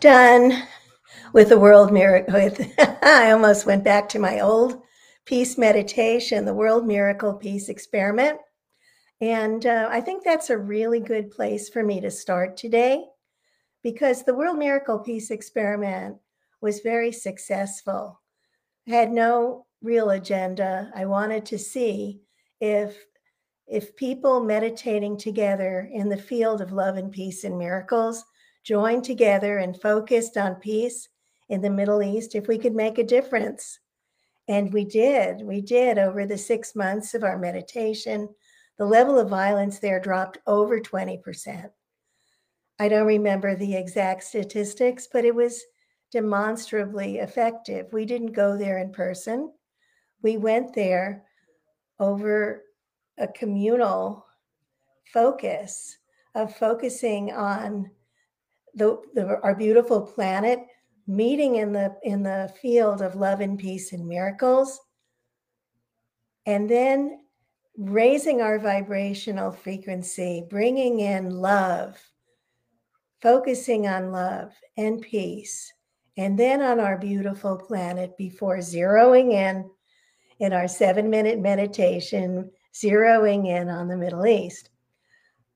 done with the world miracle. With I almost went back to my old peace meditation, the world miracle peace experiment. And uh, I think that's a really good place for me to start today because the world miracle peace experiment was very successful. I had no real agenda. I wanted to see if if people meditating together in the field of love and peace and miracles joined together and focused on peace in the Middle East, if we could make a difference. And we did. We did over the six months of our meditation. The level of violence there dropped over 20%. I don't remember the exact statistics, but it was demonstrably effective. We didn't go there in person. We went there over a communal focus of focusing on the, the, our beautiful planet meeting in the in the field of love and peace and miracles. And then raising our vibrational frequency bringing in love focusing on love and peace. And then on our beautiful planet before zeroing in in our 7 minute meditation zeroing in on the middle east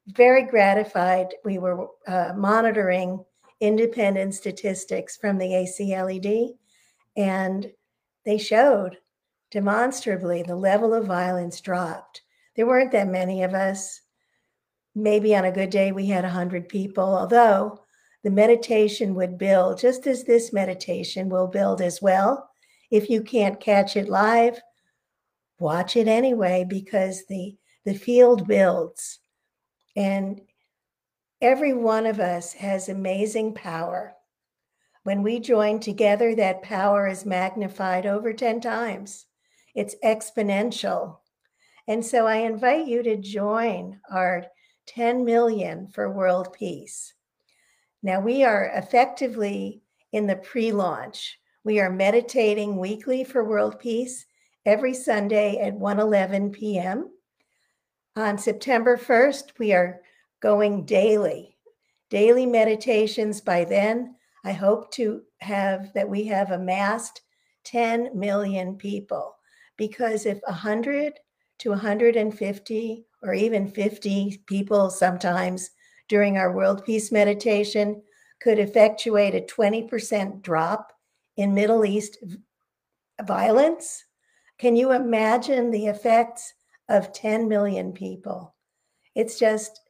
very gratified we were uh, monitoring independent statistics from the ACLED, and they showed demonstrably the level of violence dropped. There weren't that many of us. Maybe on a good day we had 100 people, although the meditation would build just as this meditation will build as well. If you can't catch it live, watch it anyway because the the field builds and Every one of us has amazing power. When we join together, that power is magnified over 10 times. It's exponential. And so I invite you to join our 10 million for world peace. Now we are effectively in the pre launch. We are meditating weekly for world peace every Sunday at 1:11 p.m. On September 1st, we are going daily, daily meditations. By then, I hope to have that we have amassed 10 million people. Because if 100 to 150 or even 50 people sometimes during our world peace meditation could effectuate a 20% drop in Middle East violence, can you imagine the effects of 10 million people? It's just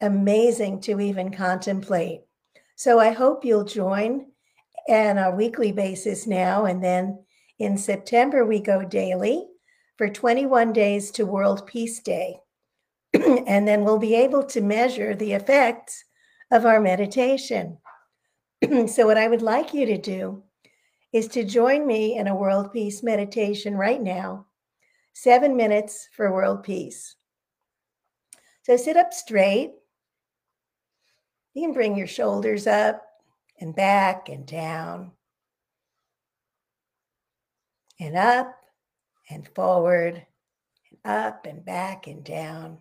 amazing to even contemplate. So I hope you'll join on a weekly basis now. And then in September, we go daily for 21 days to World Peace Day. and then we'll be able to measure the effects of our meditation. so, what I would like you to do is to join me in a world peace meditation right now, seven minutes for world peace. So, sit up straight you can bring your shoulders up and back and down and up and forward and up and back and down.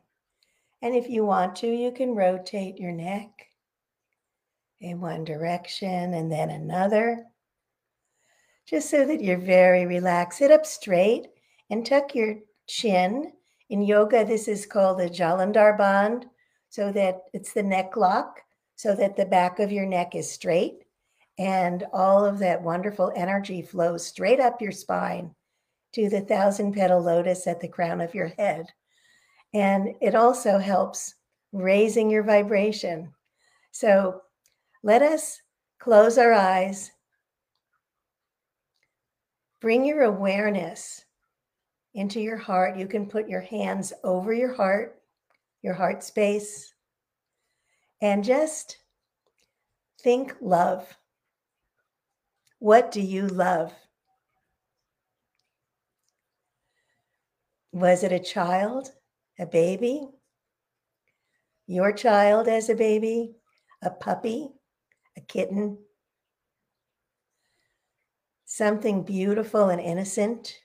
And if you want to, you can rotate your neck in one direction and then another, just so that you're very relaxed. Sit up straight and tuck your chin. In yoga, this is called a Jalandhar Bandh, so that it's the neck lock so that the back of your neck is straight and all of that wonderful energy flows straight up your spine to the thousand petal lotus at the crown of your head. And it also helps raising your vibration. So let us close our eyes. Bring your awareness into your heart. You can put your hands over your heart, your heart space, and just think love. What do you love? Was it a child, a baby? Your child as a baby, a puppy, a kitten? Something beautiful and innocent?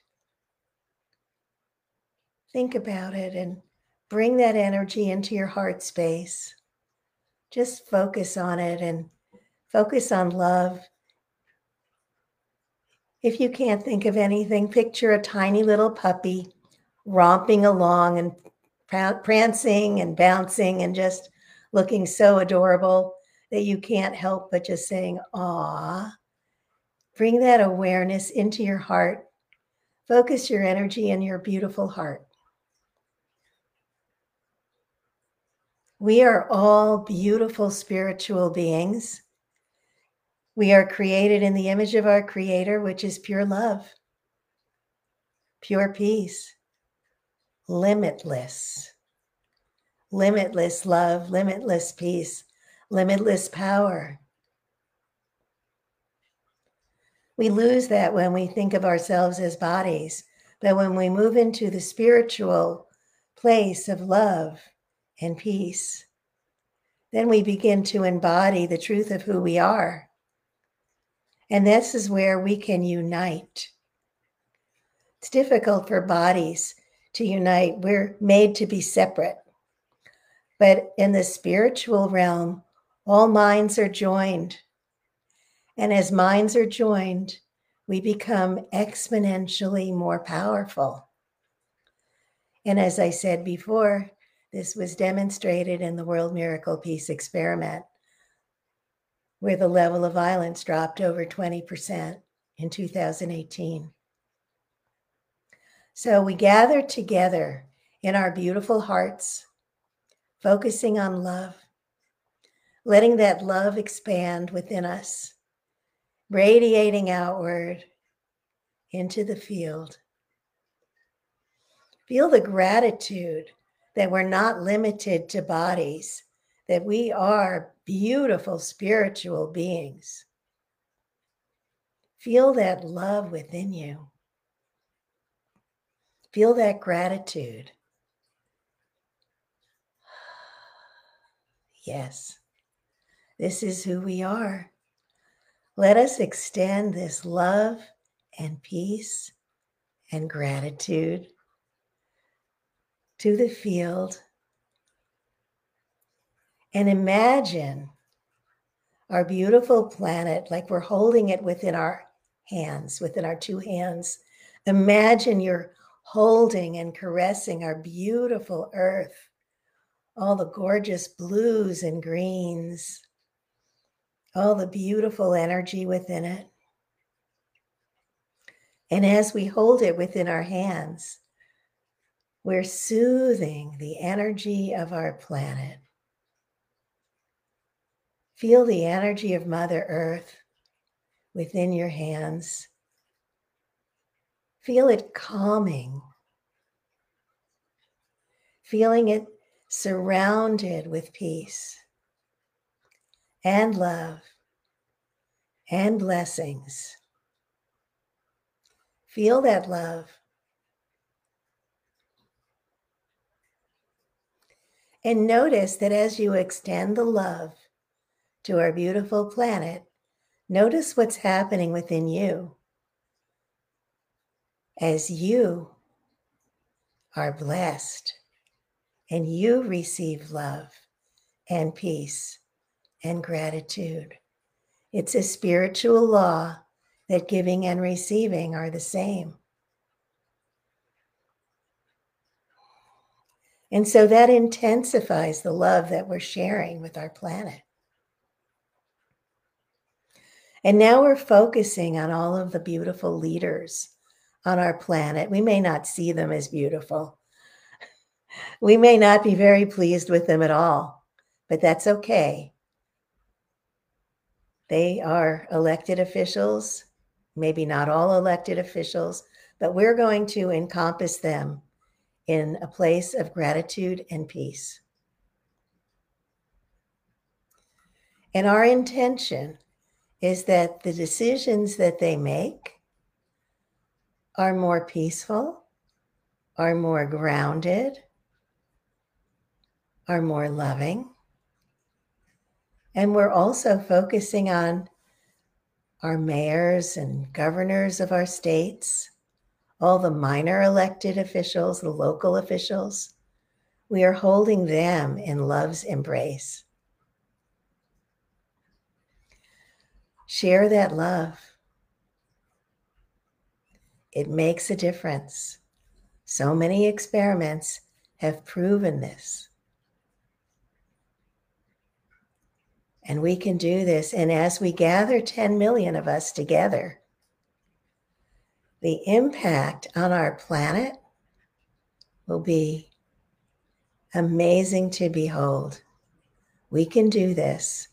Think about it and bring that energy into your heart space just focus on it and Focus on love. If you can't think of anything, picture a tiny little puppy romping along and prancing and bouncing and just looking so adorable that you can't help but just saying, "Ah." Bring that awareness into your heart. Focus your energy in your beautiful heart. We are all beautiful spiritual beings. We are created in the image of our Creator, which is pure love, pure peace, limitless, limitless love, limitless peace, limitless power. We lose that when we think of ourselves as bodies. But when we move into the spiritual place of love and peace, then we begin to embody the truth of who we are. And this is where we can unite. It's difficult for bodies to unite. We're made to be separate. But in the spiritual realm, all minds are joined. And as minds are joined, we become exponentially more powerful. And as I said before, this was demonstrated in the World Miracle Peace Experiment, where the level of violence dropped over 20% in 2018. So we gather together in our beautiful hearts, focusing on love, letting that love expand within us radiating outward into the field. Feel the gratitude that we're not limited to bodies, that we are beautiful spiritual beings. Feel that love within you. Feel that gratitude. Yes, this is who we are. Let us extend this love and peace and gratitude to the field and imagine our beautiful planet like we're holding it within our hands, within our two hands. Imagine you're holding and caressing our beautiful earth, all the gorgeous blues and greens all the beautiful energy within it. And as we hold it within our hands, we're soothing the energy of our planet. Feel the energy of Mother Earth within your hands. Feel it calming. Feeling it surrounded with peace and love and blessings. Feel that love. And notice that as you extend the love to our beautiful planet, notice what's happening within you as you are blessed and you receive love and peace and gratitude. It's a spiritual law that giving and receiving are the same. And so that intensifies the love that we're sharing with our planet. And now we're focusing on all of the beautiful leaders on our planet. We may not see them as beautiful. We may not be very pleased with them at all, but that's okay they are elected officials, maybe not all elected officials, but we're going to encompass them in a place of gratitude and peace. And our intention is that the decisions that they make are more peaceful, are more grounded, are more loving, and we're also focusing on our mayors and governors of our states, all the minor elected officials, the local officials. We are holding them in love's embrace. Share that love. It makes a difference. So many experiments have proven this. And we can do this. And as we gather 10 million of us together, the impact on our planet will be amazing to behold. We can do this,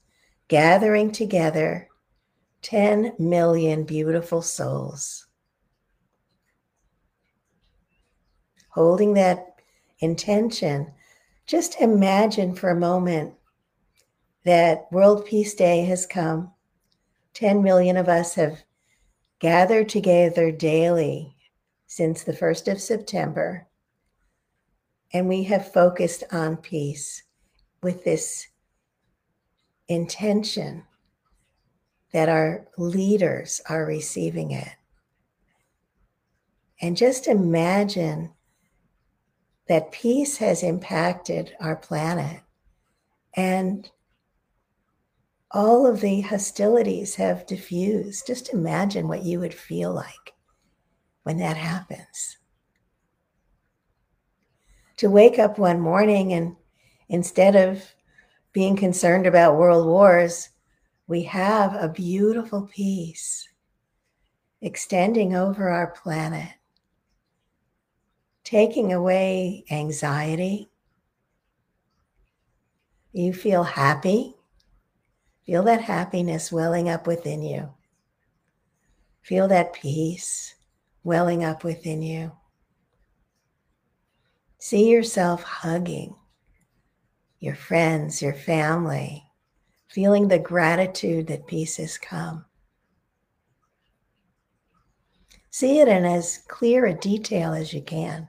gathering together 10 million beautiful souls. Holding that intention, just imagine for a moment that World Peace Day has come. 10 million of us have gathered together daily since the 1st of September. And we have focused on peace with this intention that our leaders are receiving it. And just imagine that peace has impacted our planet and all of the hostilities have diffused. Just imagine what you would feel like when that happens. To wake up one morning and instead of being concerned about world wars, we have a beautiful peace extending over our planet, taking away anxiety. You feel happy Feel that happiness welling up within you. Feel that peace welling up within you. See yourself hugging your friends, your family, feeling the gratitude that peace has come. See it in as clear a detail as you can.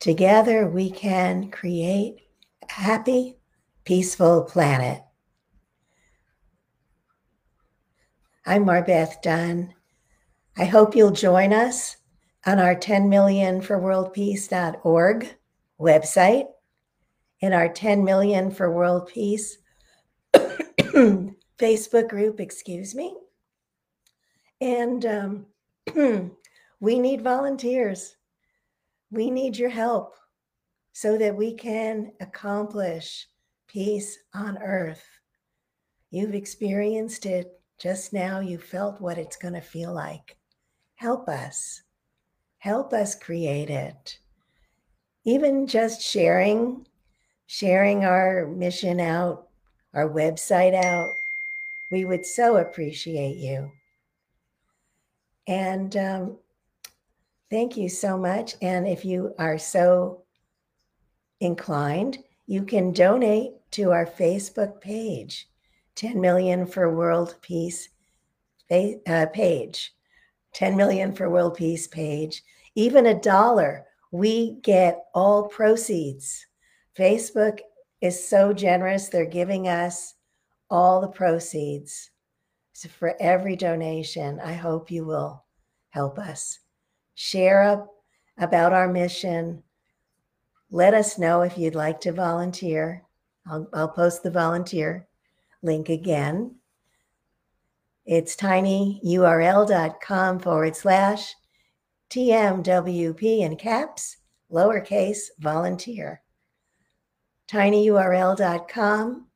Together, we can create happy, peaceful planet. I'm Marbeth Dunn. I hope you'll join us on our 10 million for world peace.org website in our 10 million for world peace Facebook group, excuse me. And um, we need volunteers. We need your help so that we can accomplish peace on earth. You've experienced it just now. You felt what it's going to feel like. Help us. Help us create it. Even just sharing, sharing our mission out, our website out, we would so appreciate you. And um, thank you so much. And if you are so inclined, you can donate to our Facebook page, 10 million for world peace uh, page, 10 million for world peace page, even a dollar. We get all proceeds. Facebook is so generous. They're giving us all the proceeds. So for every donation, I hope you will help us. Share up about our mission. Let us know if you'd like to volunteer. I'll, I'll post the volunteer link again. It's tinyurl.com forward slash TMWP in caps, lowercase volunteer. tinyurl.com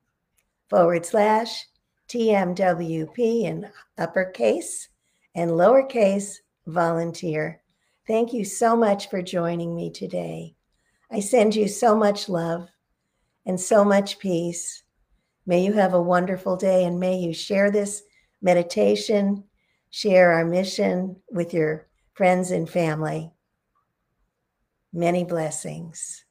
forward slash TMWP in uppercase and lowercase volunteer. Thank you so much for joining me today. I send you so much love and so much peace. May you have a wonderful day and may you share this meditation, share our mission with your friends and family. Many blessings.